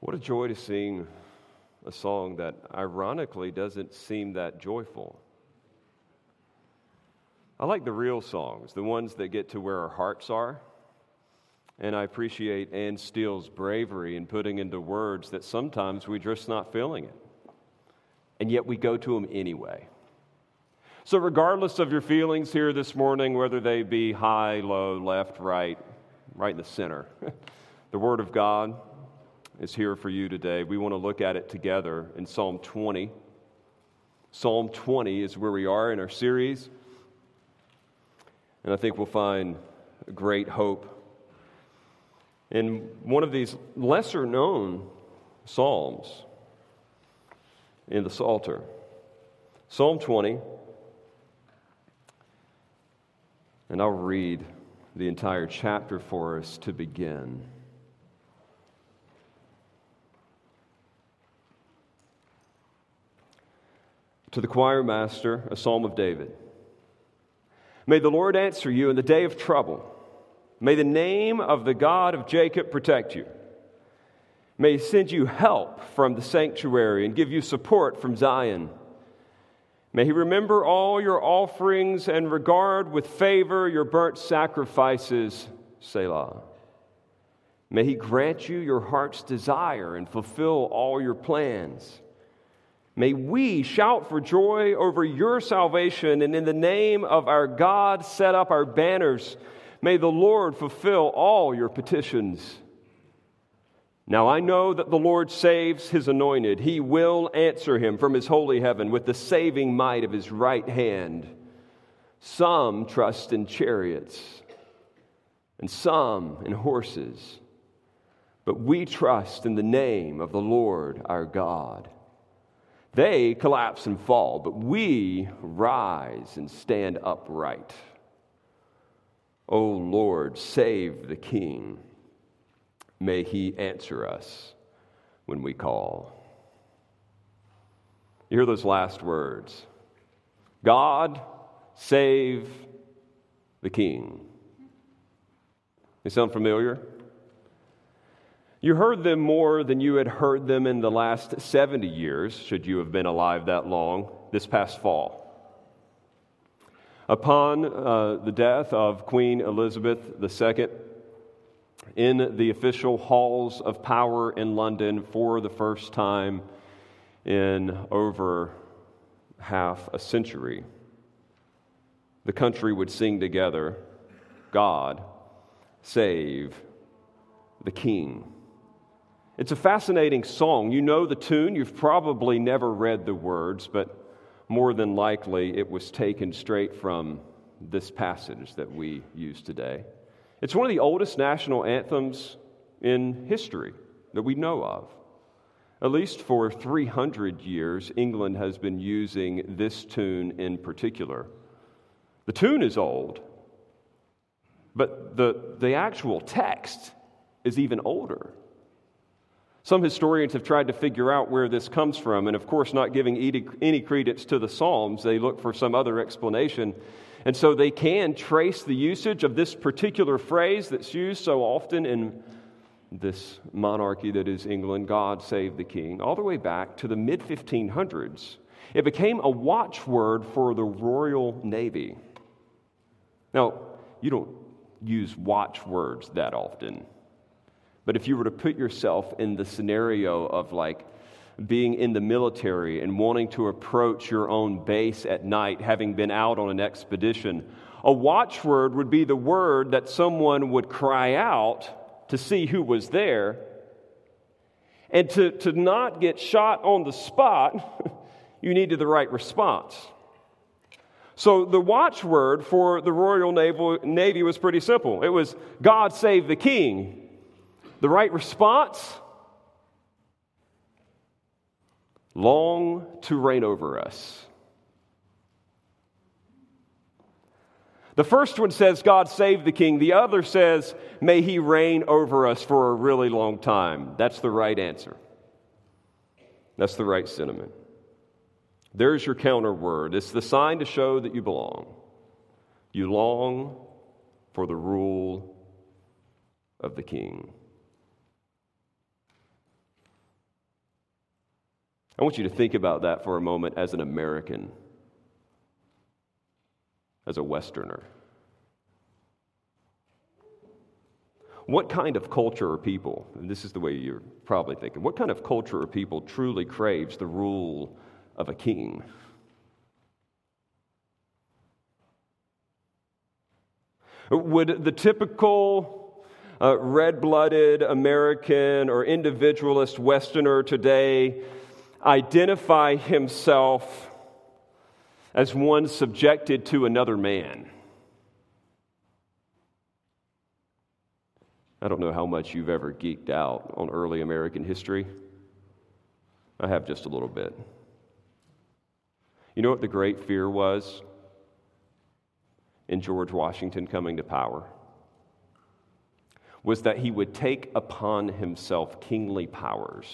What a joy to sing a song that ironically doesn't seem that joyful. I like the real songs, the ones that get to where our hearts are. And I appreciate Anne Steele's bravery in putting into words that sometimes we're just not feeling it. And yet we go to them anyway. So, regardless of your feelings here this morning, whether they be high, low, left, right, right in the center, the Word of God is here for you today. We want to look at it together in Psalm 20. Psalm 20 is where we are in our series. And I think we'll find great hope. In one of these lesser known Psalms in the Psalter, Psalm 20, and I'll read the entire chapter for us to begin. To the choir master, a psalm of David. May the Lord answer you in the day of trouble. May the name of the God of Jacob protect you. May he send you help from the sanctuary and give you support from Zion. May he remember all your offerings and regard with favor your burnt sacrifices, Selah. May he grant you your heart's desire and fulfill all your plans. May we shout for joy over your salvation, and in the name of our God, set up our banners. May the Lord fulfill all your petitions. Now I know that the Lord saves his anointed. He will answer him from his holy heaven with the saving might of his right hand. Some trust in chariots, and some in horses, but we trust in the name of the Lord our God. They collapse and fall, but we rise and stand upright. O Lord, save the King. May he answer us when we call. You hear those last words God, save the King. They sound familiar? You heard them more than you had heard them in the last 70 years, should you have been alive that long, this past fall. Upon uh, the death of Queen Elizabeth II, in the official halls of power in London for the first time in over half a century, the country would sing together God, save the King. It's a fascinating song. You know the tune, you've probably never read the words, but more than likely it was taken straight from this passage that we use today. It's one of the oldest national anthems in history that we know of. At least for 300 years, England has been using this tune in particular. The tune is old, but the, the actual text is even older. Some historians have tried to figure out where this comes from, and of course, not giving any credence to the Psalms, they look for some other explanation. And so they can trace the usage of this particular phrase that's used so often in this monarchy that is England, God save the king, all the way back to the mid 1500s. It became a watchword for the Royal Navy. Now, you don't use watchwords that often. But if you were to put yourself in the scenario of like being in the military and wanting to approach your own base at night, having been out on an expedition, a watchword would be the word that someone would cry out to see who was there. And to, to not get shot on the spot, you needed the right response. So the watchword for the Royal Naval, Navy was pretty simple it was God save the king. The right response? Long to reign over us. The first one says, God save the king. The other says, may he reign over us for a really long time. That's the right answer. That's the right sentiment. There's your counter word. It's the sign to show that you belong. You long for the rule of the king. I want you to think about that for a moment as an American, as a Westerner. What kind of culture or people, and this is the way you're probably thinking, what kind of culture or people truly craves the rule of a king? Would the typical uh, red blooded American or individualist Westerner today identify himself as one subjected to another man? I don't know how much you've ever geeked out on early American history. I have just a little bit. You know what the great fear was in George Washington coming to power? Was that he would take upon himself kingly powers.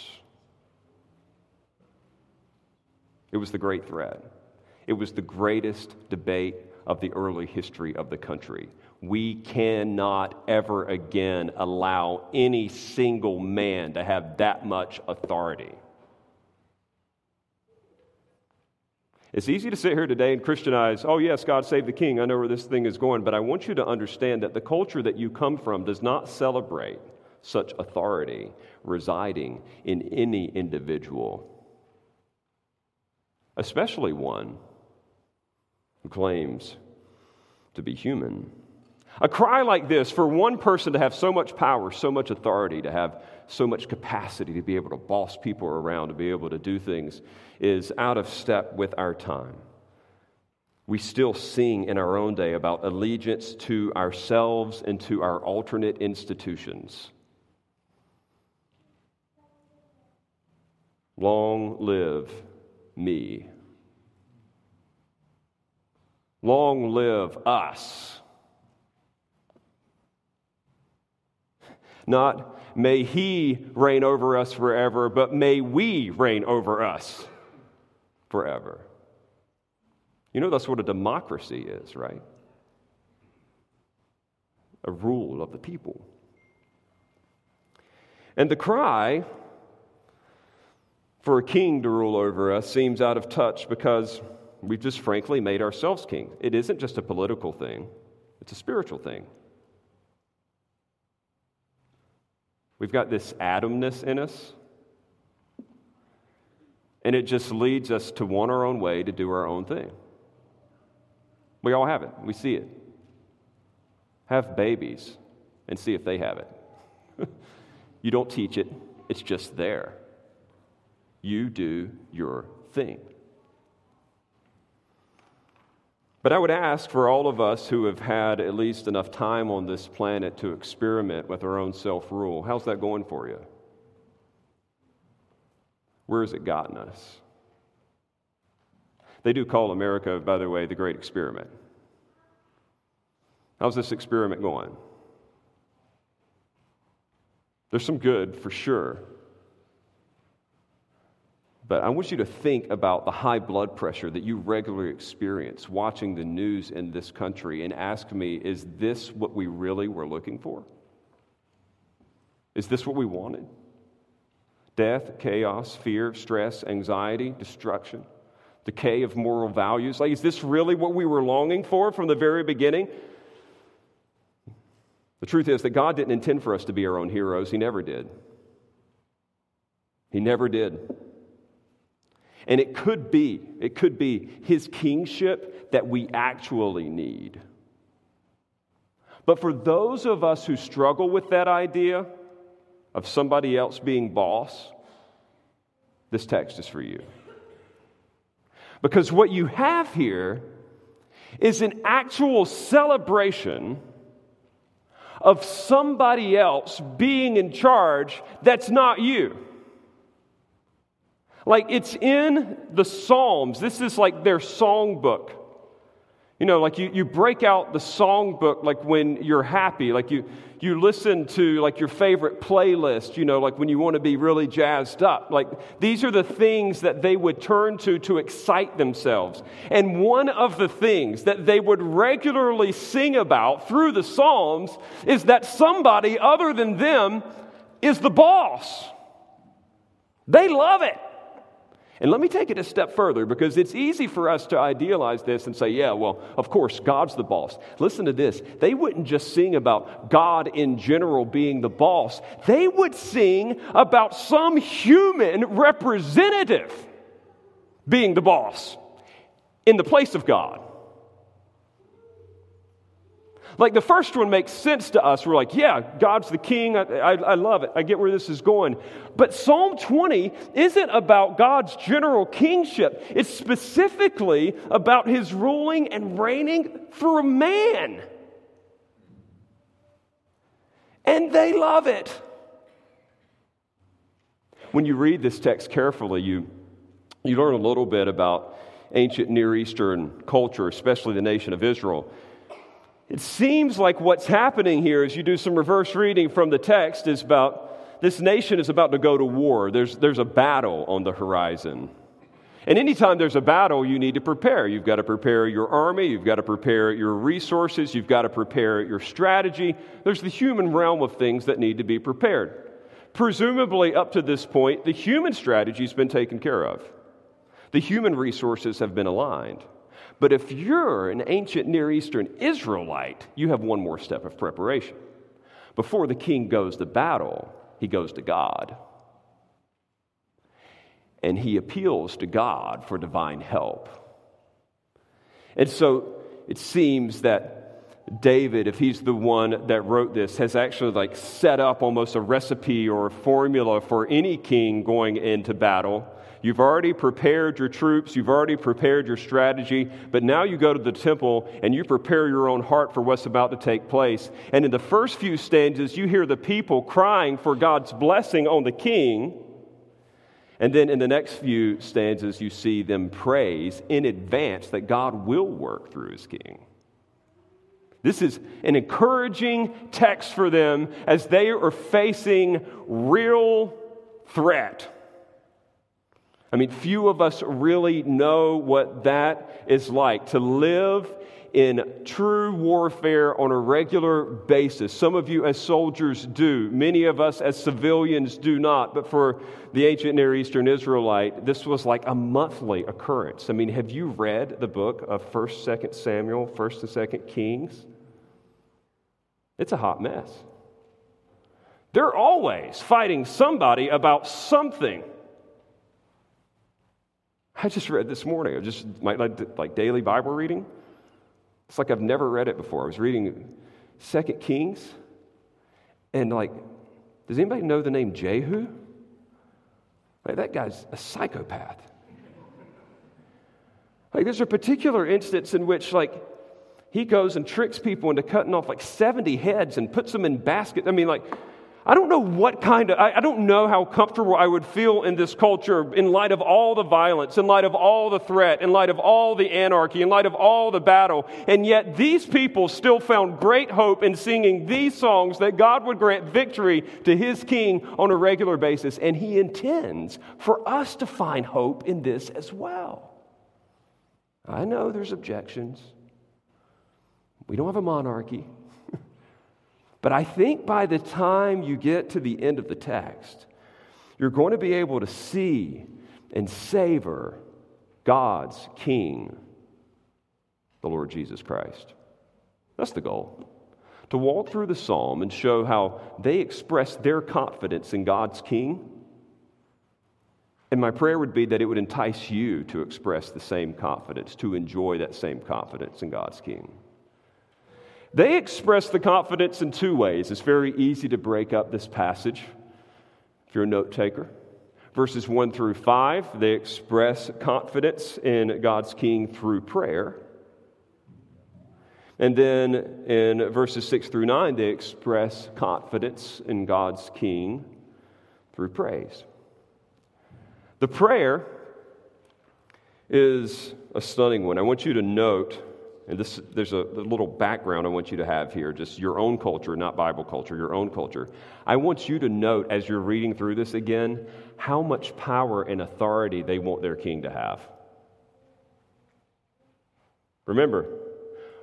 It was the great threat. It was the greatest debate of the early history of the country. We cannot ever again allow any single man to have that much authority. It's easy to sit here today and Christianize, oh, yes, God save the king. I know where this thing is going. But I want you to understand that the culture that you come from does not celebrate such authority residing in any individual, especially one who claims to be human. A cry like this, for one person to have so much power, so much authority, to have so much capacity to be able to boss people around, to be able to do things, is out of step with our time. We still sing in our own day about allegiance to ourselves and to our alternate institutions. Long live me. Long live us. Not may he reign over us forever, but may we reign over us forever. You know, that's what a democracy is, right? A rule of the people. And the cry for a king to rule over us seems out of touch because we've just frankly made ourselves king. It isn't just a political thing, it's a spiritual thing. We've got this Adamness in us. And it just leads us to want our own way to do our own thing. We all have it, we see it. Have babies and see if they have it. you don't teach it, it's just there. You do your thing. But I would ask for all of us who have had at least enough time on this planet to experiment with our own self rule how's that going for you? Where has it gotten us? They do call America, by the way, the great experiment. How's this experiment going? There's some good for sure, but I want you to think about the high blood pressure that you regularly experience watching the news in this country and ask me, is this what we really were looking for? Is this what we wanted? Death, chaos, fear, stress, anxiety, destruction, decay of moral values. Like, is this really what we were longing for from the very beginning? The truth is that God didn't intend for us to be our own heroes. He never did. He never did. And it could be, it could be his kingship that we actually need. But for those of us who struggle with that idea of somebody else being boss, this text is for you. Because what you have here is an actual celebration of somebody else being in charge that's not you. Like it's in the Psalms. This is like their songbook. You know, like you, you break out the songbook like when you're happy, like you, you listen to like your favorite playlist, you know, like when you want to be really jazzed up. Like these are the things that they would turn to to excite themselves. And one of the things that they would regularly sing about through the Psalms is that somebody other than them is the boss. They love it. And let me take it a step further because it's easy for us to idealize this and say, yeah, well, of course, God's the boss. Listen to this. They wouldn't just sing about God in general being the boss, they would sing about some human representative being the boss in the place of God. Like the first one makes sense to us. We're like, yeah, God's the king. I, I, I, love it. I get where this is going. But Psalm 20 isn't about God's general kingship, it's specifically about his ruling and reigning through a man. And they love it. When you read this text carefully, you, you learn a little bit about ancient Near Eastern culture, especially the nation of Israel. It seems like what's happening here, as you do some reverse reading from the text, is about this nation is about to go to war. There's, there's a battle on the horizon. And anytime there's a battle, you need to prepare. You've got to prepare your army, you've got to prepare your resources, you've got to prepare your strategy. There's the human realm of things that need to be prepared. Presumably, up to this point, the human strategy has been taken care of, the human resources have been aligned. But if you're an ancient Near Eastern Israelite, you have one more step of preparation. Before the king goes to battle, he goes to God. And he appeals to God for divine help. And so it seems that David, if he's the one that wrote this, has actually like set up almost a recipe or a formula for any king going into battle You've already prepared your troops, you've already prepared your strategy, but now you go to the temple and you prepare your own heart for what's about to take place. And in the first few stanzas, you hear the people crying for God's blessing on the king. And then in the next few stanzas, you see them praise in advance that God will work through his king. This is an encouraging text for them as they are facing real threat. I mean, few of us really know what that is like to live in true warfare on a regular basis. Some of you, as soldiers, do. Many of us, as civilians, do not. But for the ancient Near Eastern Israelite, this was like a monthly occurrence. I mean, have you read the book of 1st, 2nd Samuel, 1st and 2nd Kings? It's a hot mess. They're always fighting somebody about something. I just read this morning. I just my, like, like daily Bible reading. It's like I've never read it before. I was reading Second Kings, and like, does anybody know the name Jehu? Like, that guy's a psychopath. Like, there's a particular instance in which, like, he goes and tricks people into cutting off like 70 heads and puts them in baskets. I mean, like, I don't know what kind of, I, I, don't know how comfortable I would feel in this culture in light of all the violence, in light of all the threat, in light of all the anarchy, in light of all the battle. And yet these people still found great hope in singing these songs that God would grant victory to his king on a regular basis. And he intends for us to find hope in this as well. I know there's objections. We don't have a monarchy. But I think by the time you get to the end of the text, you're going to be able to see and savor God's King, the Lord Jesus Christ. That's the goal. To walk through the psalm and show how they express their confidence in God's King. And my prayer would be that it would entice you to express the same confidence, to enjoy that same confidence in God's King. They express the confidence in two ways. It's very easy to break up this passage if you're a note taker. Verses 1 through 5, they express confidence in God's King through prayer. And then in verses 6 through 9, they express confidence in God's King through praise. The prayer is a stunning one. I want you to note and this, there's a, a, little background I want you to have here, just your own culture, not Bible culture, your own culture. I want you to note as you're reading through this again how much power and authority they want their king to have. Remember,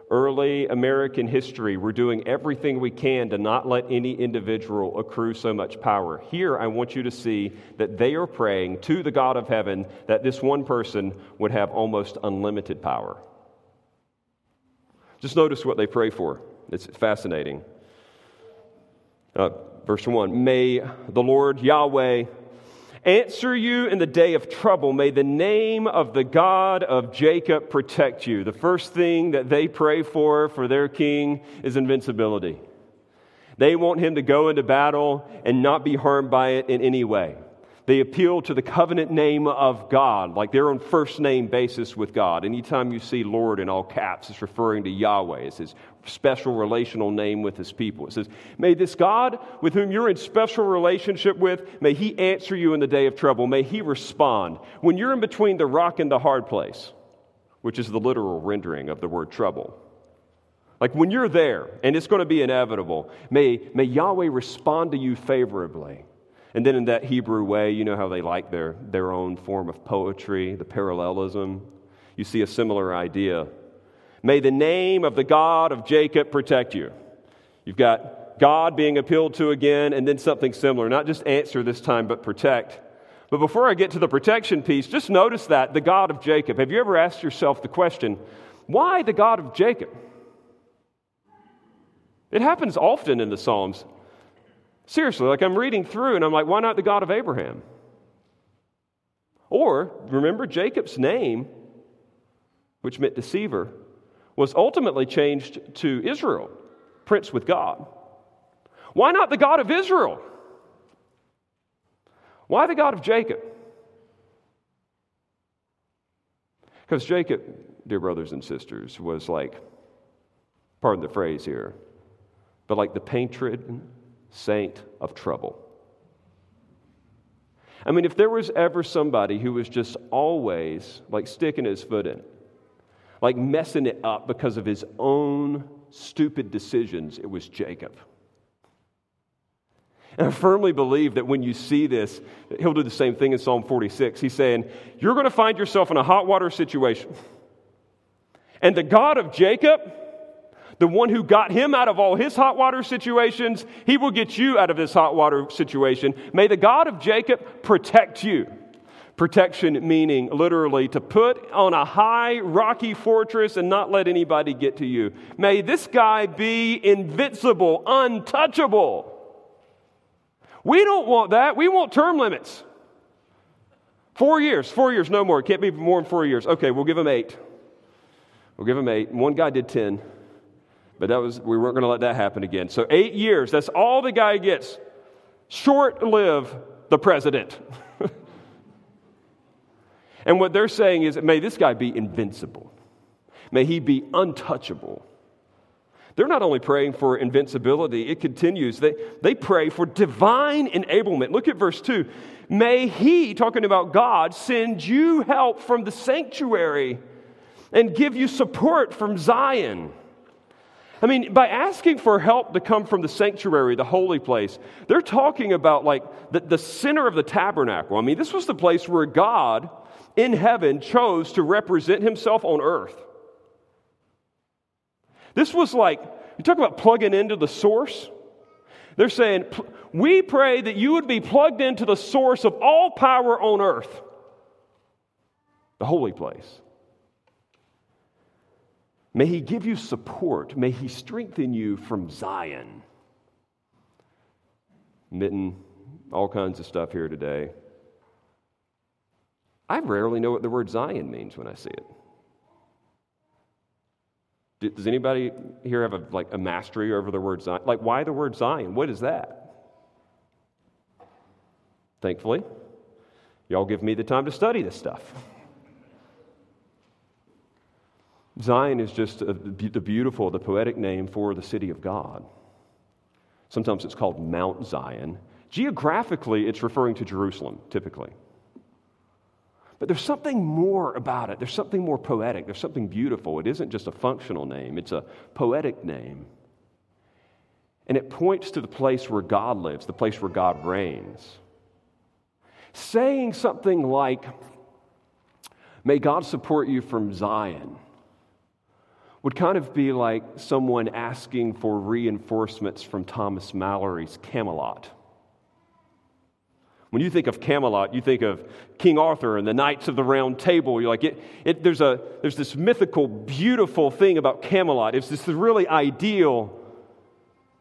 early American history we're doing everything we can to not let any individual accrue so much power. Here, I want you to see that they are praying to the God of heaven that this one person would have almost unlimited power. Just notice what they pray for. It's fascinating. Uh, verse 1 May the Lord Yahweh answer you in the day of trouble. May the name of the God of Jacob protect you. The first thing that they pray for for their king is invincibility. They want him to go into battle and not be harmed by it in any way. They appeal to the covenant name of God, like they're on first name basis with God. Anytime you see Lord in all caps, it's referring to Yahweh. It's his special relational name with his people. It says, May this God with whom you're in special relationship with, may he answer you in the day of trouble. May he respond. When you're in between the rock and the hard place, which is the literal rendering of the word trouble. Like when you're there and it's going to be inevitable, may, may Yahweh respond to you favorably. And then in that Hebrew way, you know how they like their, their own form of poetry, the parallelism. You see a similar idea. May the name of the God of Jacob protect you. You've got God being appealed to again, and then something similar. Not just answer this time, but protect. But before I get to the protection piece, just notice that the God of Jacob. Have you ever asked yourself the question, why the God of Jacob? It happens often in the Psalms. Seriously, like I'm reading through and I'm like, why not the God of Abraham? Or, remember, Jacob's name, which meant deceiver, was ultimately changed to Israel, prince with God. Why not the God of Israel? Why the God of Jacob? Because Jacob, dear brothers and sisters, was like, pardon the phrase here, but like the patron saint of trouble. I mean, if there was ever somebody who was just always like sticking his foot in, like messing it up because of his own stupid decisions, it was Jacob. And I firmly believe that when you see this, he'll do the same thing in Psalm 46. He's saying, You're going to find yourself in a hot water situation. And the God of Jacob, the one who got him out of all his hot water situations, he will get you out of this hot water situation. May the God of Jacob protect you. Protection meaning literally to put on a high rocky fortress and not let anybody get to you. May this guy be invincible, untouchable. We don't want that. We want term limits. Four years, four years, no more. It can't be more than four years. Okay, we'll give him eight. We'll give him eight. One guy did 10, but that was, we weren't going to let that happen again. So eight years, that's all the guy gets. Short live the president. And what they're saying is, may this guy be invincible. May he be untouchable. They're not only praying for invincibility, it continues. They, they pray for divine enablement. Look at verse 2. May he, talking about God, send you help from the sanctuary and give you support from Zion. I mean, by asking for help to come from the sanctuary, the holy place, they're talking about like the, the center of the tabernacle. I mean, this was the place where God in heaven chose to represent himself on earth. This was like, you talk about plugging into the source. They're saying, We pray that you would be plugged into the source of all power on earth, the holy place. May He give you support. May He strengthen you from Zion. Mitten, all kinds of stuff here today. I rarely know what the word Zion means when I see it. Does anybody here have a, like a mastery over the word Zion? Like, why the word Zion? What is that? Thankfully, y'all give me the time to study this stuff. Zion is just a, the beautiful, the poetic name for the city of God. Sometimes it's called Mount Zion. Geographically, it's referring to Jerusalem, typically. But there's something more about it. There's something more poetic. There's something beautiful. It isn't just a functional name, it's a poetic name. And it points to the place where God lives, the place where God reigns. Saying something like, May God support you from Zion. Would kind of be like someone asking for reinforcements from Thomas Malory's Camelot. When you think of Camelot, you think of King Arthur and the Knights of the Round Table. You're like, it, it, there's, a, there's this mythical, beautiful thing about Camelot. It's this really ideal.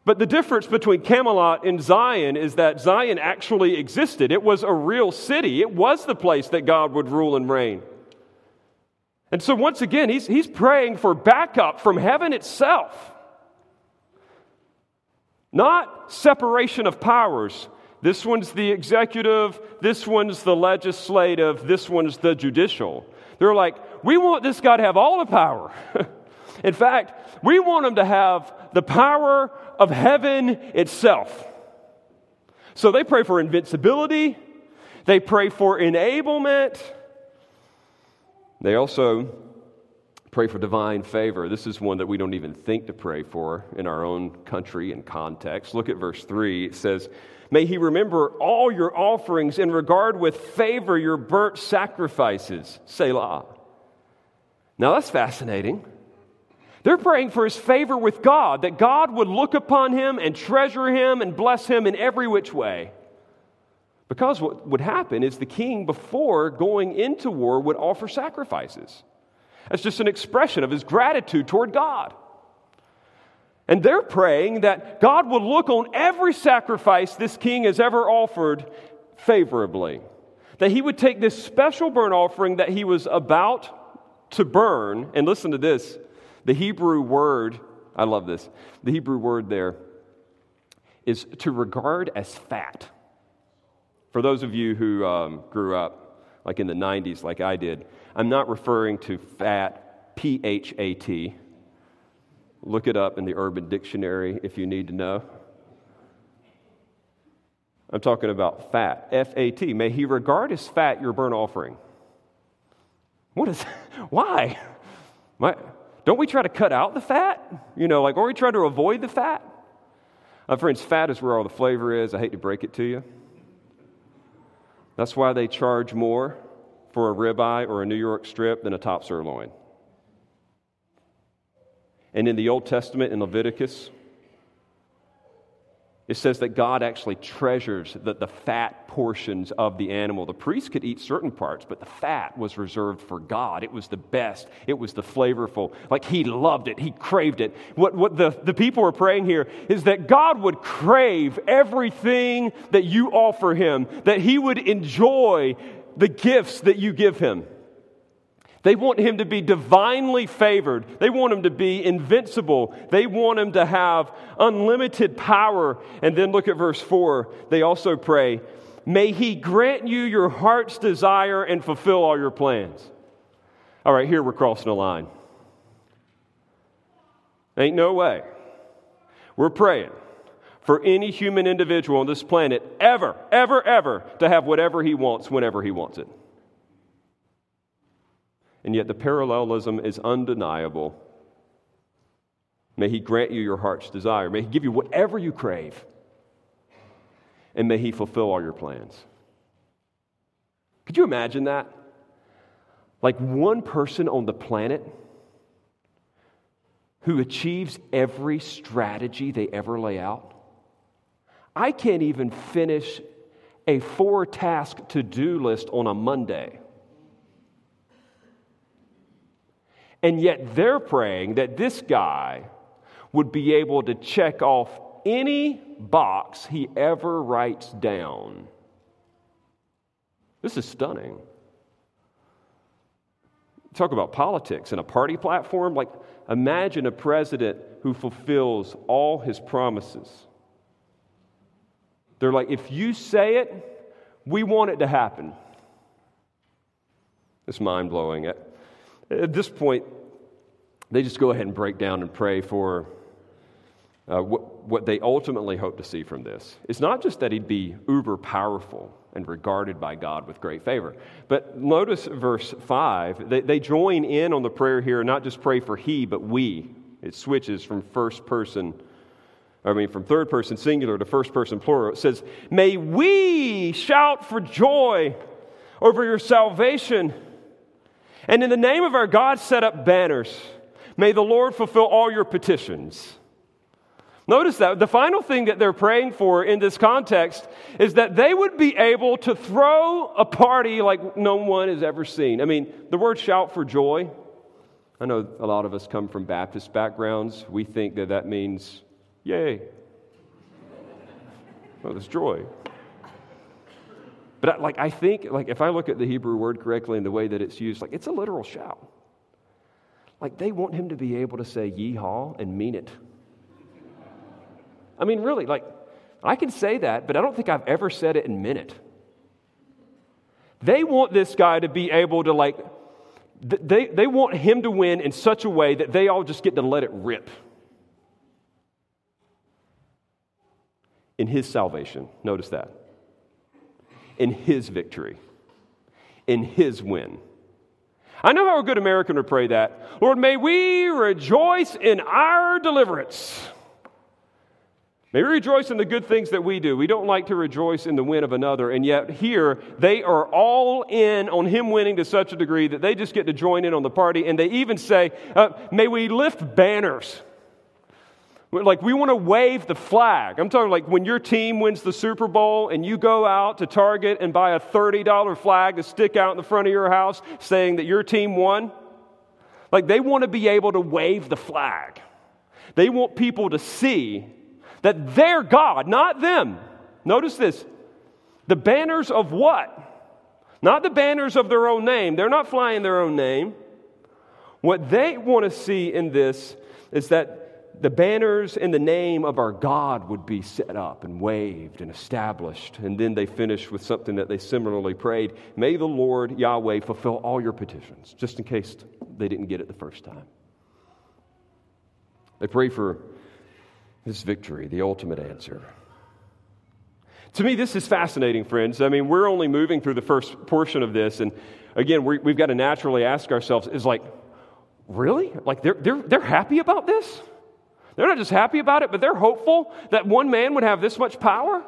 But the difference between Camelot and Zion is that Zion actually existed. It was a real city, it was the place that God would rule and reign. And so, once again, he's, he's praying for backup from heaven itself. Not separation of powers. This one's the executive, this one's the legislative, this one's the judicial. They're like, we want this guy to have all the power. In fact, we want him to have the power of heaven itself. So they pray for invincibility, they pray for enablement. They also pray for divine favor. This is one that we don't even think to pray for in our own country and context. Look at verse 3. It says, May he remember all your offerings and regard with favor your burnt sacrifices. Selah. Now that's fascinating. They're praying for his favor with God, that God would look upon him and treasure him and bless him in every which way. Because what would happen is the king, before going into war, would offer sacrifices. That's just an expression of his gratitude toward God. And they're praying that God would look on every sacrifice this king has ever offered favorably. That he would take this special burnt offering that he was about to burn, and listen to this the Hebrew word, I love this, the Hebrew word there is to regard as fat. For those of you who um, grew up like in the 90s, like I did, I'm not referring to fat, P H A T. Look it up in the Urban Dictionary if you need to know. I'm talking about fat, F A T. May he regard as fat your burnt offering. What is, why? My, don't we try to cut out the fat? You know, like, or we try to avoid the fat? Uh, friends, fat is where all the flavor is. I hate to break it to you. That's why they charge more for a ribeye or a New York strip than a top sirloin. And in the Old Testament, in Leviticus, it says that God actually treasures the, the fat portions of the animal. The priest could eat certain parts, but the fat was reserved for God. It was the best, it was the flavorful. Like he loved it, he craved it. What, what the, the people are praying here is that God would crave everything that you offer him, that he would enjoy the gifts that you give him. They want him to be divinely favored. They want him to be invincible. They want him to have unlimited power. And then look at verse 4. They also pray, May he grant you your heart's desire and fulfill all your plans. All right, here we're crossing a line. Ain't no way. We're praying for any human individual on this planet ever, ever, ever to have whatever he wants whenever he wants it. And yet the parallelism is undeniable. May He grant you your heart's desire. May He give you whatever you crave. And may He fulfill all your plans. Could you imagine that? Like one person on the planet who achieves every strategy they ever lay out. I can't even finish a four task to do list on a Monday. And yet they're praying that this guy would be able to check off any box he ever writes down. This is stunning. Talk about politics and a party platform. Like, imagine a president who fulfills all his promises. They're like, if you say it, we want it to happen. It's mind blowing. At this point, they just go ahead and break down and pray for uh, what, what they ultimately hope to see from this. It's not just that he'd be uber powerful and regarded by God with great favor, but notice verse 5. They, they join in on the prayer here, not just pray for he, but we. It switches from first person, I mean, from third person singular to first person plural. It says, May we shout for joy over your salvation and in the name of our God, set up banners. May the Lord fulfill all your petitions. Notice that the final thing that they're praying for in this context is that they would be able to throw a party like no one has ever seen. I mean, the word shout for joy, I know a lot of us come from Baptist backgrounds. We think that that means yay. well, there's joy. But like I think like if I look at the Hebrew word correctly and the way that it's used, like it's a literal shout. Like they want him to be able to say yeehaw and mean it. I mean, really, like I can say that, but I don't think I've ever said it and meant it. They want this guy to be able to like they, they want him to win in such a way that they all just get to let it rip. In his salvation, notice that in his victory, in his win. I know how a good American would pray that. Lord, may we rejoice in our deliverance. May we rejoice in the good things that we do. We don't like to rejoice in the win of another. And yet, here, they are all in on him winning to such a degree that they just get to join in on the party. And they even say, uh, May we lift banners. Like, we want to wave the flag. I'm talking like when your team wins the Super Bowl and you go out to Target and buy a $30 flag to stick out in the front of your house saying that your team won. Like, they want to be able to wave the flag. They want people to see that their God, not them, notice this, the banners of what? Not the banners of their own name. They're not flying their own name. What they want to see in this is that the banners in the name of our God would be set up and waved and established. And then they finished with something that they similarly prayed May the Lord Yahweh fulfill all your petitions, just in case they didn't get it the first time. They pray for his victory, the ultimate answer. To me, this is fascinating, friends. I mean, we're only moving through the first portion of this. And again, we have got to naturally ask ourselves is like, really? Like, they're, they're, they're happy about this? They're not just happy about it, but they're hopeful that one man would have this much power.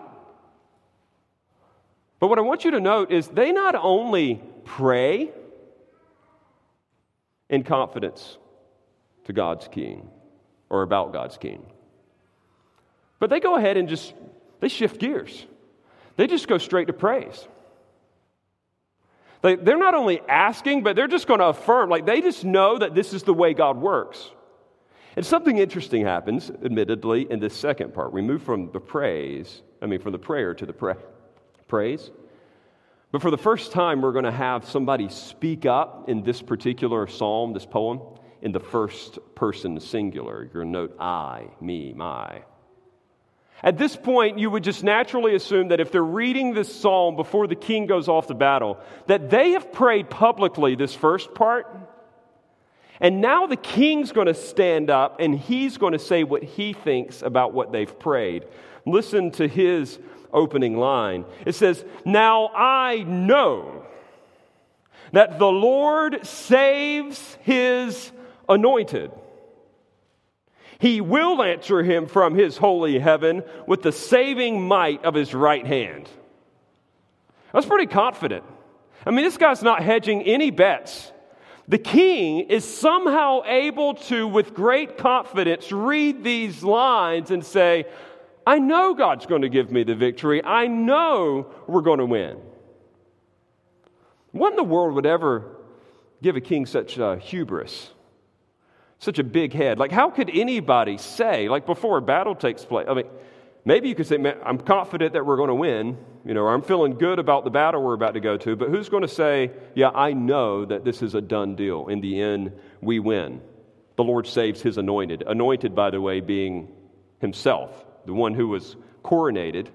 But what I want you to note is they not only pray in confidence to God's king or about God's king, but they go ahead and just they shift gears. They just go straight to praise. They, they're not only asking, but they're just going to affirm. Like they just know that this is the way God works. And something interesting happens, admittedly, in this second part. We move from the praise, I mean, from the prayer to the pra- praise. But for the first time, we're going to have somebody speak up in this particular psalm, this poem, in the first person singular. You're going to note I, me, my. At this point, you would just naturally assume that if they're reading this psalm before the king goes off to battle, that they have prayed publicly this first part and now the king's going to stand up and he's going to say what he thinks about what they've prayed. Listen to his opening line. It says, Now I know that the Lord saves his anointed. He will answer him from his holy heaven with the saving might of his right hand. That's pretty confident. I mean, this guy's not hedging any bets. The king is somehow able to, with great confidence, read these lines and say, I know God's going to give me the victory. I know we're going to win. What in the world would ever give a king such hubris, such a big head? Like, how could anybody say, like, before a battle takes place? I mean, maybe you could say, I'm confident that we're going to win you know, I'm feeling good about the battle we're about to go to, but who's going to say, yeah, I know that this is a done deal. In the end, we win. The Lord saves his anointed. Anointed, by the way, being himself, the one who was coronated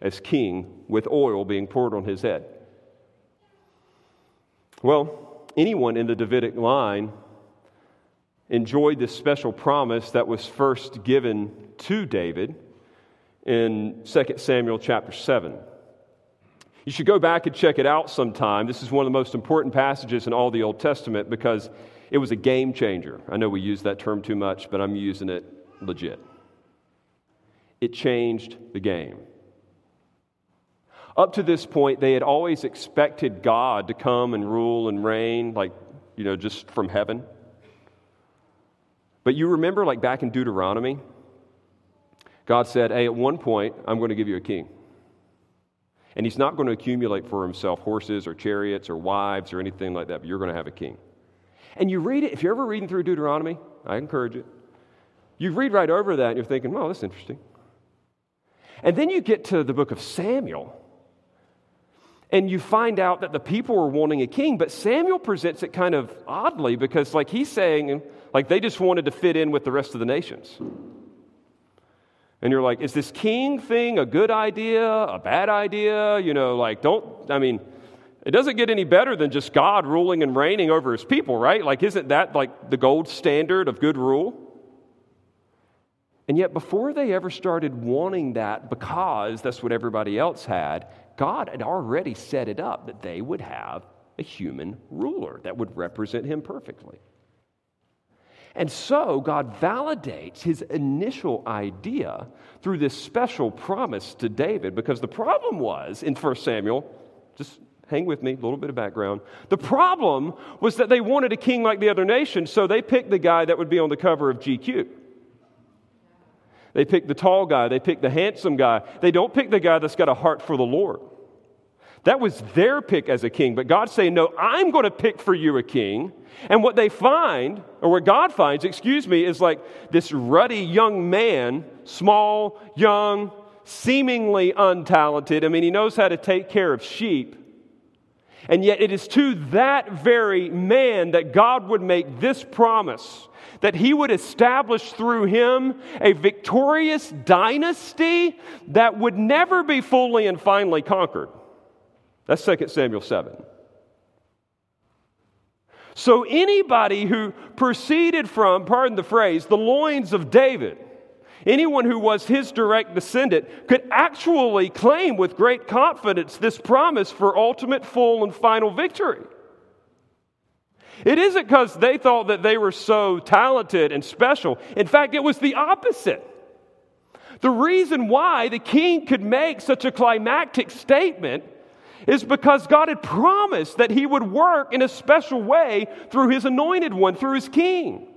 as king with oil being poured on his head. Well, anyone in the Davidic line enjoyed this special promise that was first given to David in 2 Samuel chapter 7. You should go back and check it out sometime. This is one of the most important passages in all the Old Testament because it was a game changer. I know we use that term too much, but I'm using it legit. It changed the game. Up to this point, they had always expected God to come and rule and reign, like, you know, just from heaven. But you remember, like back in Deuteronomy, God said, Hey, at one point, I'm going to give you a king. And he's not going to accumulate for himself horses or chariots or wives or anything like that, but you're going to have a king. And you read it, if you're ever reading through Deuteronomy, I encourage it. You read right over that and you're thinking, oh, that's interesting. And then you get to the book of Samuel, and you find out that the people were wanting a king, but Samuel presents it kind of oddly because, like, he's saying, like, they just wanted to fit in with the rest of the nations. And you're like, is this king thing a good idea, a bad idea? You know, like, don't, I mean, it doesn't get any better than just God ruling and reigning over his people, right? Like, isn't that like the gold standard of good rule? And yet, before they ever started wanting that because that's what everybody else had, God had already set it up that they would have a human ruler that would represent him perfectly. And so God validates his initial idea through this special promise to David because the problem was in 1 Samuel, just hang with me, a little bit of background. The problem was that they wanted a king like the other nations, so they picked the guy that would be on the cover of GQ. They pick the tall guy, they pick the handsome guy. They don't pick the guy that's got a heart for the Lord. That was their pick as a king. But God's saying, No, I'm going to pick for you a king. And what they find, or what God finds, excuse me, is like this ruddy young man, small, young, seemingly untalented. I mean, he knows how to take care of sheep. And yet, it is to that very man that God would make this promise that he would establish through him a victorious dynasty that would never be fully and finally conquered. That's 2 Samuel 7. So, anybody who proceeded from, pardon the phrase, the loins of David, anyone who was his direct descendant, could actually claim with great confidence this promise for ultimate, full, and final victory. It isn't because they thought that they were so talented and special. In fact, it was the opposite. The reason why the king could make such a climactic statement is because God had promised that He would work in a special way through His anointed one, through His king.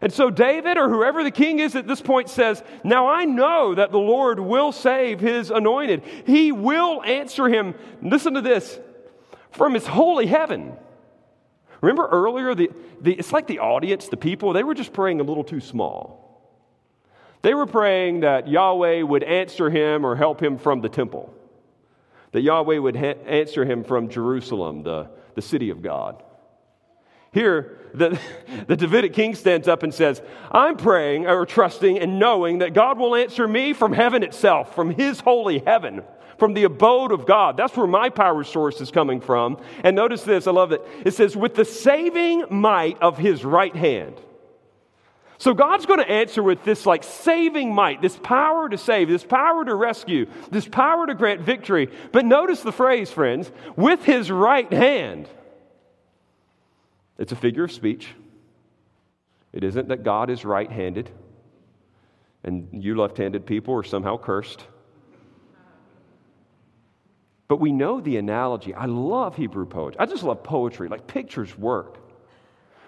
And so David, or whoever the king is at this point, says, Now I know that the Lord will save His anointed. He will answer him, listen to this, from His holy heaven. Remember earlier, the, the, it's like the audience, the people, they were just praying a little too small. They were praying that Yahweh would answer him or help him from the temple that Yahweh would ha- answer him from Jerusalem, the, the city of God. Here, the, the Davidic king stands up and says, I'm praying or trusting and knowing that God will answer me from heaven itself, from his holy heaven, from the abode of God. That's where my power source is coming from. And notice this, I love it. It says, with the saving might of his right hand. So God's going to answer with this like saving might, this power to save, this power to rescue, this power to grant victory. But notice the phrase, friends, with his right hand. It's a figure of speech. It isn't that God is right handed and you left handed people are somehow cursed. But we know the analogy. I love Hebrew poetry. I just love poetry, like pictures work.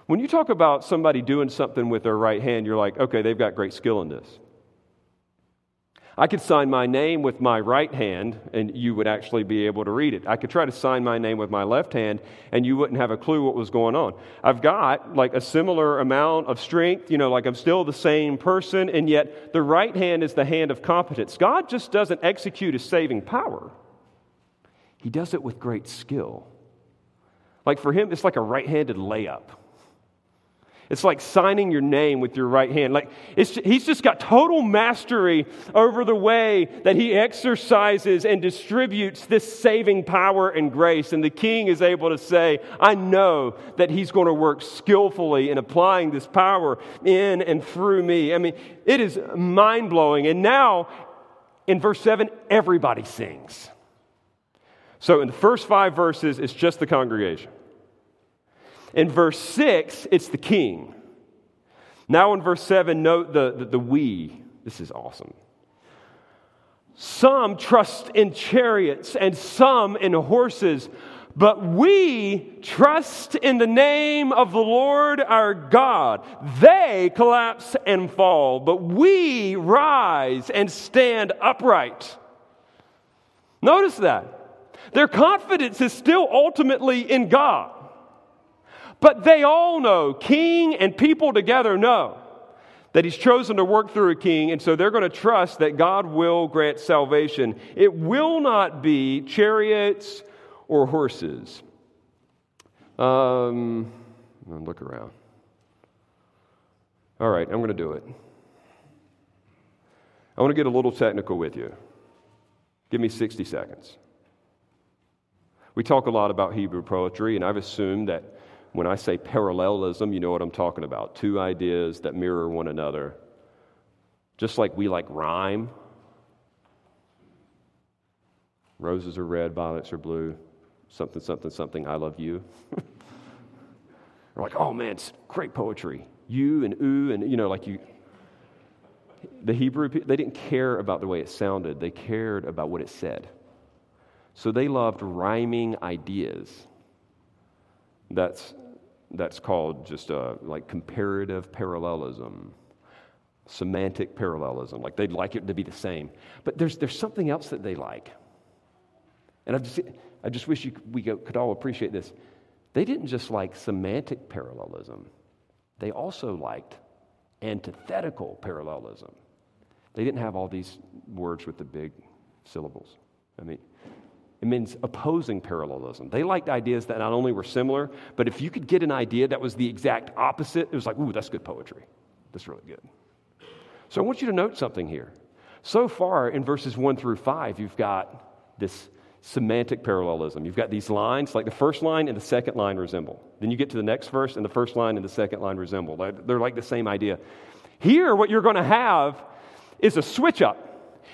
When you talk about somebody doing something with their right hand, you're like, okay, they've got great skill in this. I could sign my name with my right hand and you would actually be able to read it. I could try to sign my name with my left hand and you wouldn't have a clue what was going on. I've got like a similar amount of strength, you know, like I'm still the same person, and yet the right hand is the hand of competence. God just doesn't execute his saving power, he does it with great skill. Like for him, it's like a right handed layup. It's like signing your name with your right hand. Like he's just got total mastery over the way that he exercises and distributes this saving power and grace. And the king is able to say, I know that he's going to work skillfully in applying this power in and through me. I mean, it is mind blowing. And now, in verse 7, everybody sings. So in the first five verses, it's just the congregation. In verse 6, it's the king. Now in verse 7, note the, the, the we. This is awesome. Some trust in chariots and some in horses, but we trust in the name of the Lord our God. They collapse and fall, but we rise and stand upright. Notice that. Their confidence is still ultimately in God. But they all know, king and people together know that he's chosen to work through a king, and so they're going to trust that God will grant salvation. It will not be chariots or horses. Um, look around. All right, I'm going to do it. I want to get a little technical with you. Give me 60 seconds. We talk a lot about Hebrew poetry, and I've assumed that when I say parallelism, you know what I'm talking about. Two ideas that mirror one another. Just like we like rhyme. Roses are red, violets are blue, something, something, something, I love you. We're like, oh man, it's great poetry. You and ooh, and you know, like you. The Hebrew, people, they didn't care about the way it sounded, they cared about what it said. So they loved rhyming ideas. That's that's called just uh, like comparative parallelism, semantic parallelism. Like they'd like it to be the same. But there's, there's something else that they like. And I just, I just wish you, we could all appreciate this. They didn't just like semantic parallelism, they also liked antithetical parallelism. They didn't have all these words with the big syllables. I mean, it means opposing parallelism. They liked ideas that not only were similar, but if you could get an idea that was the exact opposite, it was like, ooh, that's good poetry. That's really good. So I want you to note something here. So far in verses 1 through 5, you've got this semantic parallelism. You've got these lines, like the first line and the second line resemble. Then you get to the next verse, and the first line and the second line resemble. They're like the same idea. Here, what you're going to have is a switch up.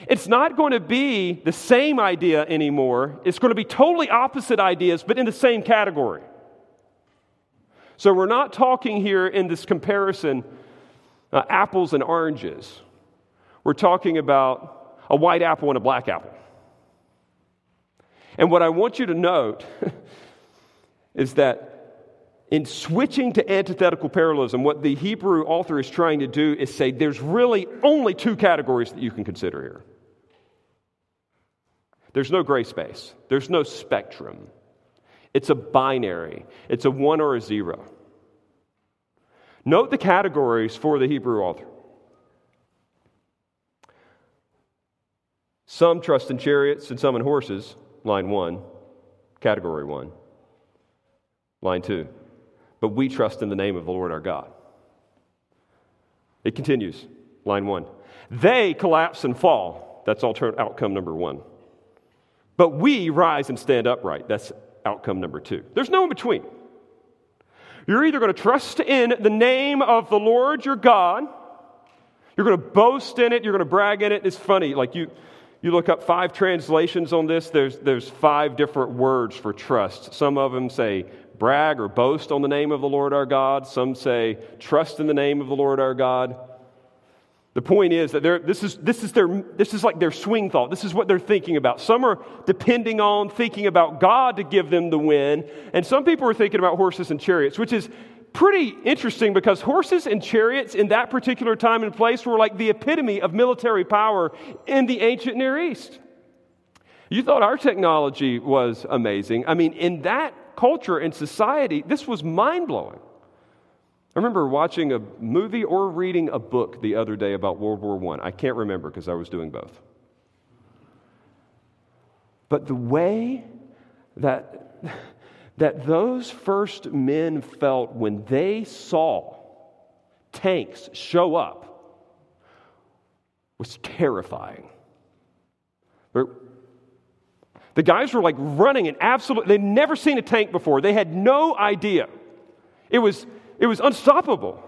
It's not going to be the same idea anymore. It's going to be totally opposite ideas, but in the same category. So we're not talking here in this comparison uh, apples and oranges. We're talking about a white apple and a black apple. And what I want you to note is that in switching to antithetical parallelism, what the Hebrew author is trying to do is say there's really only two categories that you can consider here. There's no gray space, there's no spectrum. It's a binary, it's a one or a zero. Note the categories for the Hebrew author. Some trust in chariots and some in horses, line one, category one. Line two, but we trust in the name of the Lord our God. It continues, line one. They collapse and fall. That's alternate outcome number one. But we rise and stand upright. That's outcome number two. There's no in between. You're either going to trust in the name of the Lord your God, you're going to boast in it, you're going to brag in it. It's funny, like you. You look up five translations on this, there's, there's five different words for trust. Some of them say brag or boast on the name of the Lord our God. Some say trust in the name of the Lord our God. The point is that this is, this, is their, this is like their swing thought. This is what they're thinking about. Some are depending on thinking about God to give them the win, and some people are thinking about horses and chariots, which is pretty interesting because horses and chariots in that particular time and place were like the epitome of military power in the ancient Near East. You thought our technology was amazing. I mean, in that culture and society, this was mind blowing. I remember watching a movie or reading a book the other day about World War I. I can't remember because I was doing both. But the way that, that those first men felt when they saw tanks show up was terrifying. The guys were like running and absolutely, they'd never seen a tank before. They had no idea. It was it was unstoppable.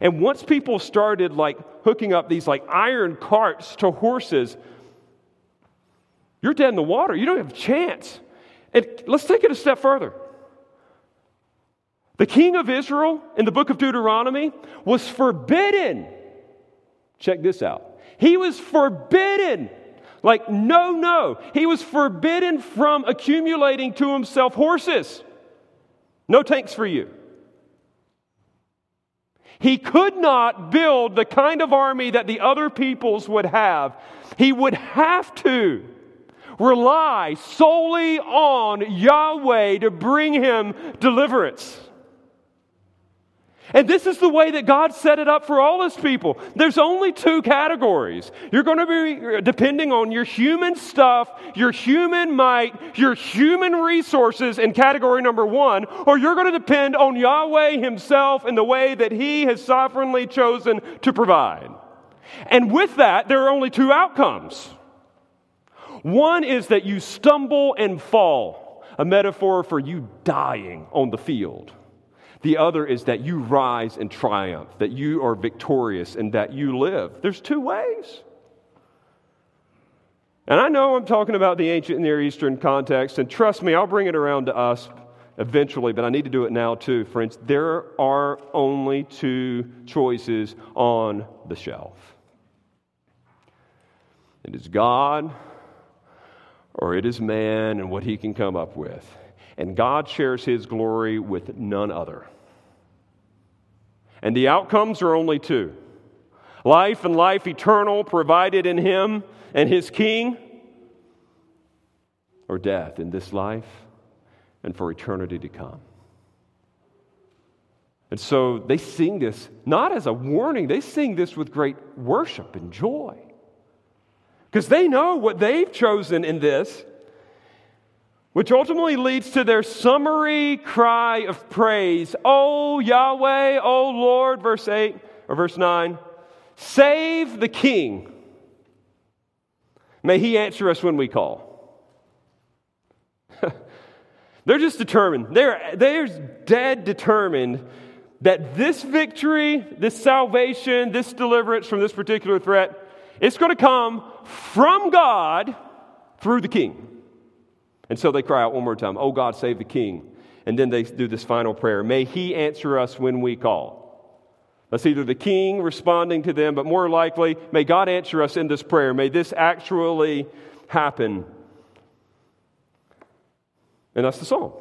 And once people started like hooking up these like iron carts to horses, you're dead in the water. You don't have a chance. And let's take it a step further. The king of Israel in the book of Deuteronomy was forbidden. Check this out. He was forbidden Like, no, no. He was forbidden from accumulating to himself horses. No tanks for you. He could not build the kind of army that the other peoples would have. He would have to rely solely on Yahweh to bring him deliverance. And this is the way that God set it up for all his people. There's only two categories. You're going to be uh, depending on your human stuff, your human might, your human resources in category number one, or you're going to depend on Yahweh himself in the way that he has sovereignly chosen to provide. And with that, there are only two outcomes. One is that you stumble and fall, a metaphor for you dying on the field. The other is that you rise and triumph, that you are victorious, and that you live. There's two ways. And I know I'm talking about the ancient Near Eastern context, and trust me, I'll bring it around to us eventually, but I need to do it now too, friends. There are only two choices on the shelf it is God or it is man and what he can come up with. And God shares his glory with none other. And the outcomes are only two life and life eternal provided in him and his king, or death in this life and for eternity to come. And so they sing this not as a warning, they sing this with great worship and joy. Because they know what they've chosen in this which ultimately leads to their summary cry of praise. Oh Yahweh, oh Lord, verse 8 or verse 9, save the king. May he answer us when we call. they're just determined. They're, they're dead determined that this victory, this salvation, this deliverance from this particular threat, it's going to come from God through the king. And so they cry out one more time, Oh God, save the king. And then they do this final prayer May he answer us when we call. That's either the king responding to them, but more likely, may God answer us in this prayer. May this actually happen. And that's the song.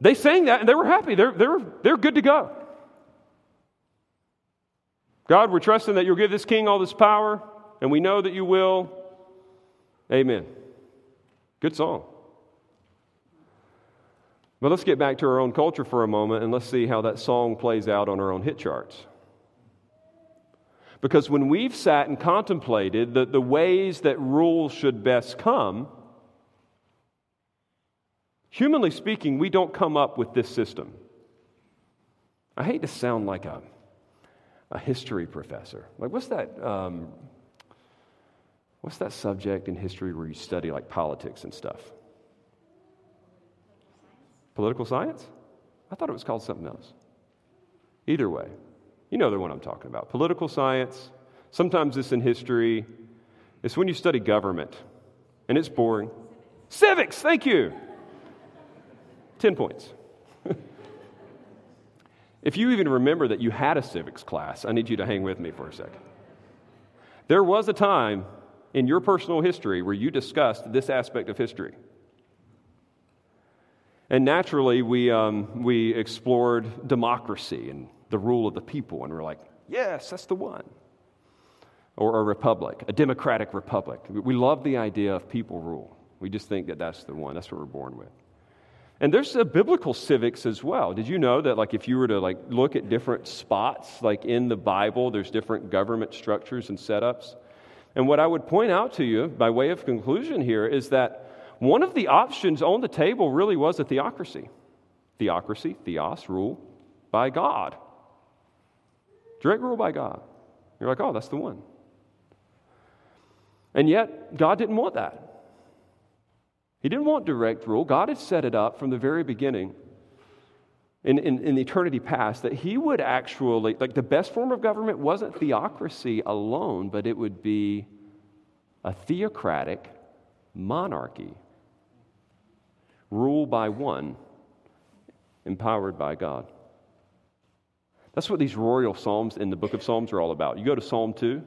They sang that and they were happy. They're, they're, they're good to go. God, we're trusting that you'll give this king all this power, and we know that you will. Amen. Good song. But let's get back to our own culture for a moment and let's see how that song plays out on our own hit charts. Because when we've sat and contemplated the, the ways that rules should best come, humanly speaking, we don't come up with this system. I hate to sound like a, a history professor. Like, what's that? Um, what's that subject in history where you study like politics and stuff? Political science? I thought it was called something else. Either way, you know the one I'm talking about. Political science, sometimes it's in history, it's when you study government, and it's boring. Civics, thank you. 10 points. if you even remember that you had a civics class, I need you to hang with me for a second. There was a time in your personal history where you discussed this aspect of history. And naturally, we, um, we explored democracy and the rule of the people, and we're like, yes, that's the one. Or a republic, a democratic republic. We love the idea of people rule. We just think that that's the one. That's what we're born with. And there's a biblical civics as well. Did you know that like if you were to like look at different spots like in the Bible, there's different government structures and setups? And what I would point out to you by way of conclusion here is that one of the options on the table really was a theocracy. Theocracy, theos, rule by God. Direct rule by God. You're like, oh, that's the one. And yet, God didn't want that. He didn't want direct rule. God had set it up from the very beginning in, in, in eternity past that He would actually, like, the best form of government wasn't theocracy alone, but it would be a theocratic monarchy rule by one, empowered by God. That's what these royal psalms in the book of Psalms are all about. You go to Psalm 2,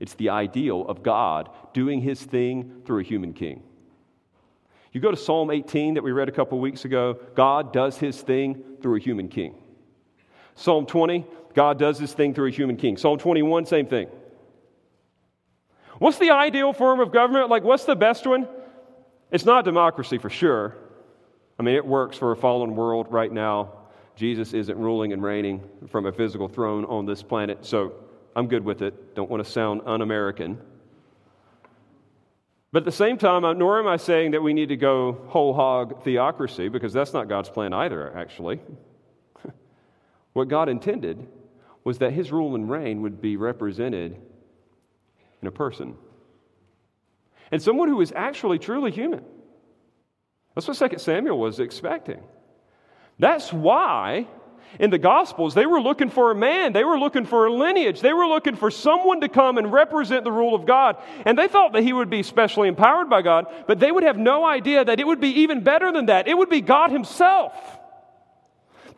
It's the ideal of God doing his thing through a human king. You go to Psalm 18 that we read a couple weeks ago, God does his thing through a human king. Psalm 20, God does his thing through a human king. Psalm 21, same thing. What's the ideal form of government? Like, what's the best one? It's not democracy for sure. I mean, it works for a fallen world right now. Jesus isn't ruling and reigning from a physical throne on this planet, so I'm good with it. Don't want to sound un American. But at the same time, nor am I saying that we need to go whole hog theocracy, because that's not God's plan either, actually. what God intended was that his rule and reign would be represented in a person. And someone who is actually truly human. That's what 2 Samuel was expecting. That's why in the Gospels, they were looking for a man. They were looking for a lineage. They were looking for someone to come and represent the rule of God. And they thought that he would be specially empowered by God, but they would have no idea that it would be even better than that. It would be God Himself.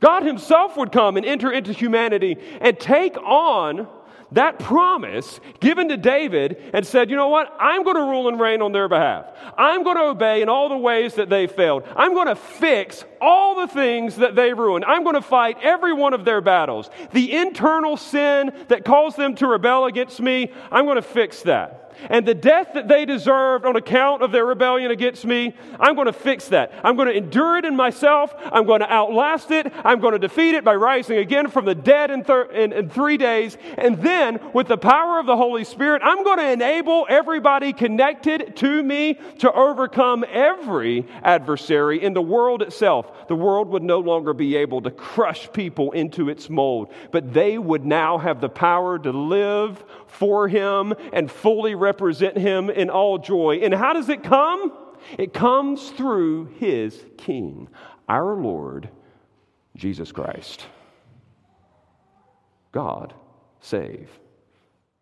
God Himself would come and enter into humanity and take on that promise given to David and said, you know what? I'm going to rule and reign on their behalf. I'm going to obey in all the ways that they failed. I'm going to fix all the things that they ruined. I'm going to fight every one of their battles. The internal sin that caused them to rebel against me, I'm going to fix that and the death that they deserved on account of their rebellion against me, I'm going to fix that. I'm going to endure it in myself. I'm going to outlast it. I'm going to defeat it by rising again from the dead in, thir- in, in three days. And then, with the power of the Holy Spirit, I'm going to enable everybody connected to me to overcome every adversary in the world itself. The world would no longer be able to crush people into its mold, but they would now have the power to live for Him and fully represent Him in all joy. And how does it come? It comes through His King, our Lord, Jesus Christ. God save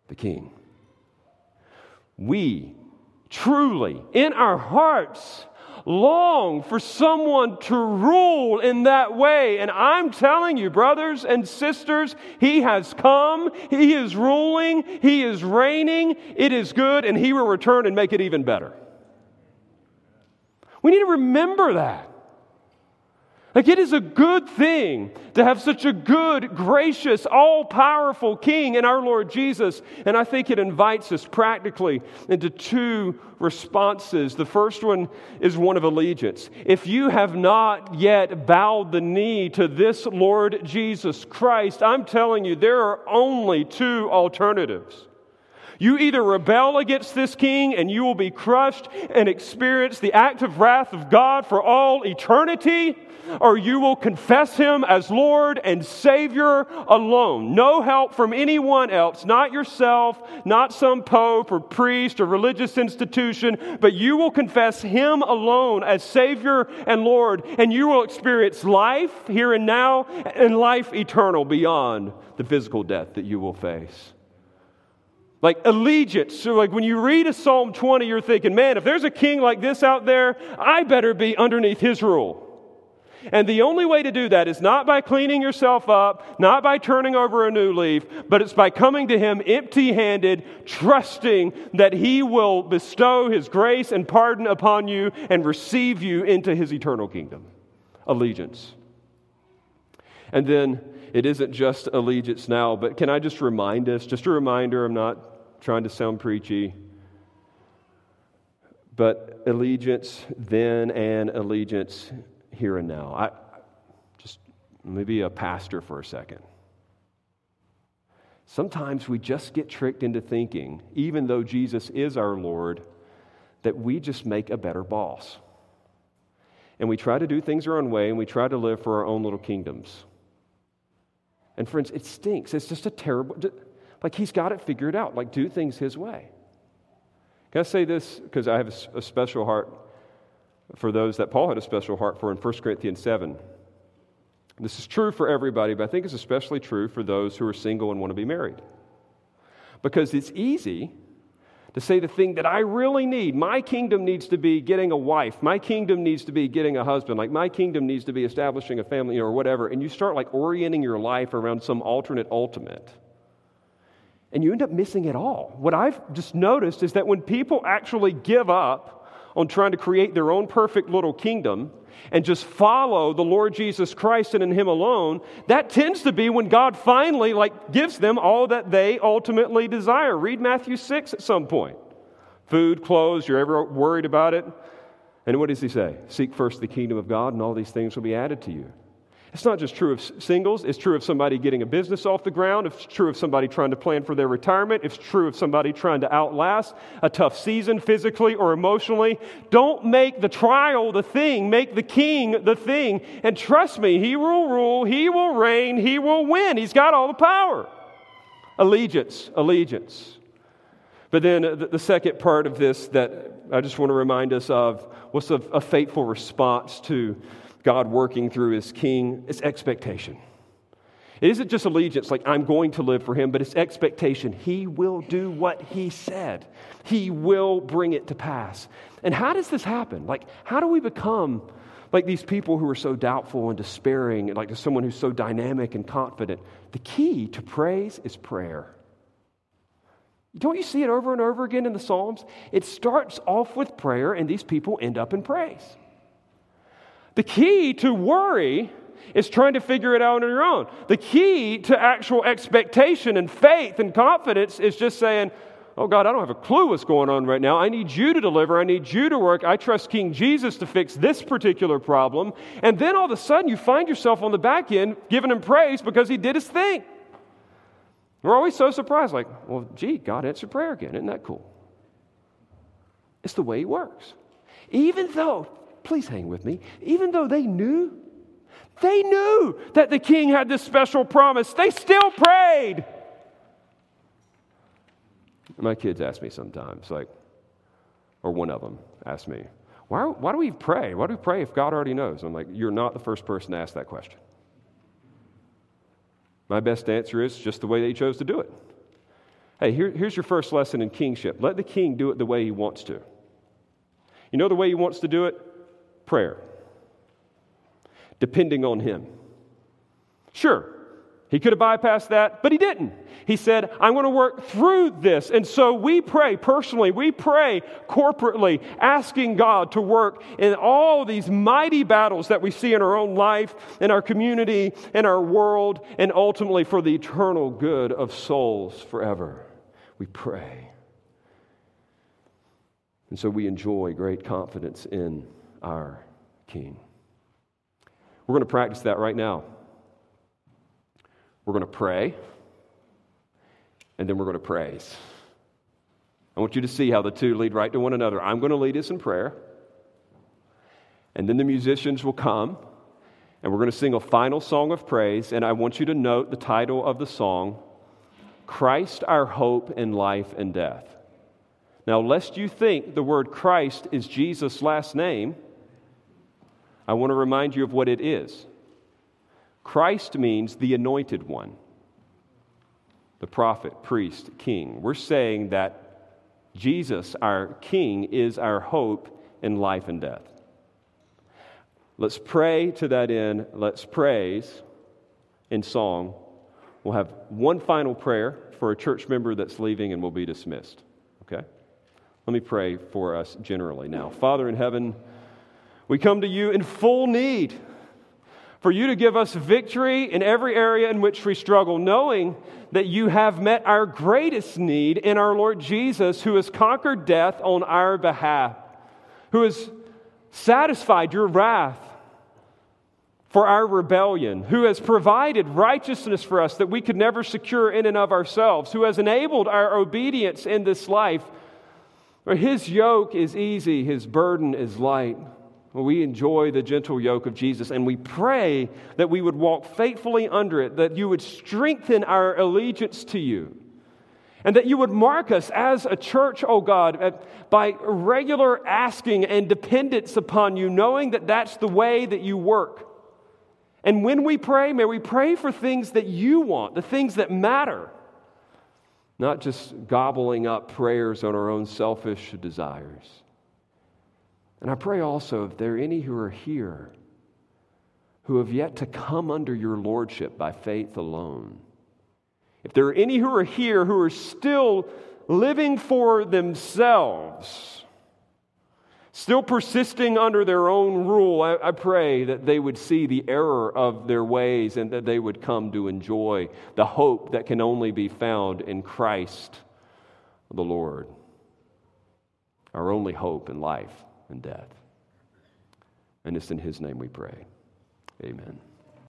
the King. We truly, in our hearts, long for someone to rule in that way. And I'm telling you, brothers and sisters, He has come, He is ruling, He is reigning, it is good, and He will return and make it even better. We need to remember that. Like, it is a good thing to have such a good, gracious, all powerful King in our Lord Jesus. And I think it invites us practically into two responses. The first one is one of allegiance. If you have not yet bowed the knee to this Lord Jesus Christ, I'm telling you, there are only two alternatives. You either rebel against this king and you will be crushed and experience the active wrath of God for all eternity, or you will confess him as Lord and Savior alone. No help from anyone else, not yourself, not some pope or priest or religious institution, but you will confess him alone as Savior and Lord, and you will experience life here and now and life eternal beyond the physical death that you will face. Like allegiance. So, like when you read a Psalm 20, you're thinking, man, if there's a king like this out there, I better be underneath his rule. And the only way to do that is not by cleaning yourself up, not by turning over a new leaf, but it's by coming to Him empty handed, trusting that He will bestow His grace and pardon upon you and receive you into His eternal kingdom. Allegiance. And then it isn't just allegiance now, but can I just remind us, just a reminder, I'm not trying to sound preachy, but allegiance then and allegiance here and now. I just maybe a pastor for a second. Sometimes we just get tricked into thinking, even though Jesus is our Lord, that we just make a better boss. And we try to do things our own way and we try to live for our own little kingdoms. And friends, it stinks. It's just a terrible, like he's got it figured out. Like do things his way. Can I say this? Because I have a special heart for those that Paul had a special heart for in 1 Corinthians 7. This is true for everybody, but I think it's especially true for those who are single and want to be married. Because it's easy to say the thing that I really need. My kingdom needs to be getting a wife. My kingdom needs to be getting a husband. Like my kingdom needs to be establishing a family or whatever. And you start like orienting your life around some alternate ultimate. and you end up missing it all. What I've just noticed is that when people actually give up on trying to create their own perfect little kingdom and just follow the Lord Jesus Christ and in him alone, that tends to be when God finally like gives them all that they ultimately desire. Read Matthew 6 at some point. Food, clothes, you're ever worried about it? And what does he say? Seek first the kingdom of God and all these things will be added to you. It's not just true of singles, it's true of somebody getting a business off the ground, it's true of somebody trying to plan for their retirement, it's true of somebody trying to outlast a tough season physically or emotionally. Don't make the trial the thing, make the king the thing. And trust me, he will rule, he will reign, he will win. He's got all the power. Allegiance, allegiance. But then uh, the second part of this that I just want to remind us of was a, a faithful response to God working through his king, it's expectation. It isn't just allegiance, like I'm going to live for him, but it's expectation. He will do what he said, he will bring it to pass. And how does this happen? Like, how do we become like these people who are so doubtful and despairing, and like someone who's so dynamic and confident? The key to praise is prayer. Don't you see it over and over again in the Psalms? It starts off with prayer, and these people end up in praise. The key to worry is trying to figure it out on your own. The key to actual expectation and faith and confidence is just saying, Oh God, I don't have a clue what's going on right now. I need you to deliver. I need you to work. I trust King Jesus to fix this particular problem. And then all of a sudden, you find yourself on the back end giving him praise because he did his thing. We're always so surprised, like, well, gee, God answered prayer again. Isn't that cool? It's the way he works. Even though please hang with me, even though they knew, they knew that the king had this special promise, they still prayed. My kids ask me sometimes, like, or one of them asked me, why, why do we pray? Why do we pray if God already knows? I'm like, you're not the first person to ask that question. My best answer is just the way they chose to do it. Hey, here, here's your first lesson in kingship. Let the king do it the way he wants to. You know the way he wants to do it? Prayer, depending on Him. Sure, he could have bypassed that, but he didn't. He said, I'm going to work through this. And so we pray personally, we pray corporately, asking God to work in all these mighty battles that we see in our own life, in our community, in our world, and ultimately for the eternal good of souls forever. We pray. And so we enjoy great confidence in our King. We're going to practice that right now. We're going to pray, and then we're going to praise. I want you to see how the two lead right to one another. I'm going to lead us in prayer, and then the musicians will come, and we're going to sing a final song of praise. And I want you to note the title of the song Christ, our hope in life and death. Now, lest you think the word Christ is Jesus' last name, I want to remind you of what it is. Christ means the anointed one, the prophet, priest, king. We're saying that Jesus, our king, is our hope in life and death. Let's pray to that end. Let's praise in song. We'll have one final prayer for a church member that's leaving and we'll be dismissed. Okay? Let me pray for us generally now. Father in heaven, we come to you in full need for you to give us victory in every area in which we struggle, knowing that you have met our greatest need in our Lord Jesus, who has conquered death on our behalf, who has satisfied your wrath for our rebellion, who has provided righteousness for us that we could never secure in and of ourselves, who has enabled our obedience in this life. His yoke is easy, his burden is light. We enjoy the gentle yoke of Jesus, and we pray that we would walk faithfully under it, that you would strengthen our allegiance to you, and that you would mark us as a church, oh God, by regular asking and dependence upon you, knowing that that's the way that you work. And when we pray, may we pray for things that you want, the things that matter, not just gobbling up prayers on our own selfish desires. And I pray also if there are any who are here who have yet to come under your lordship by faith alone, If there are any who are here who are still living for themselves, still persisting under their own rule, I, I, pray that they would see the error of their ways and that they would come to enjoy the hope that can only be found in Christ the Lord, our only hope in life and death. And it's in His name we pray. Amen.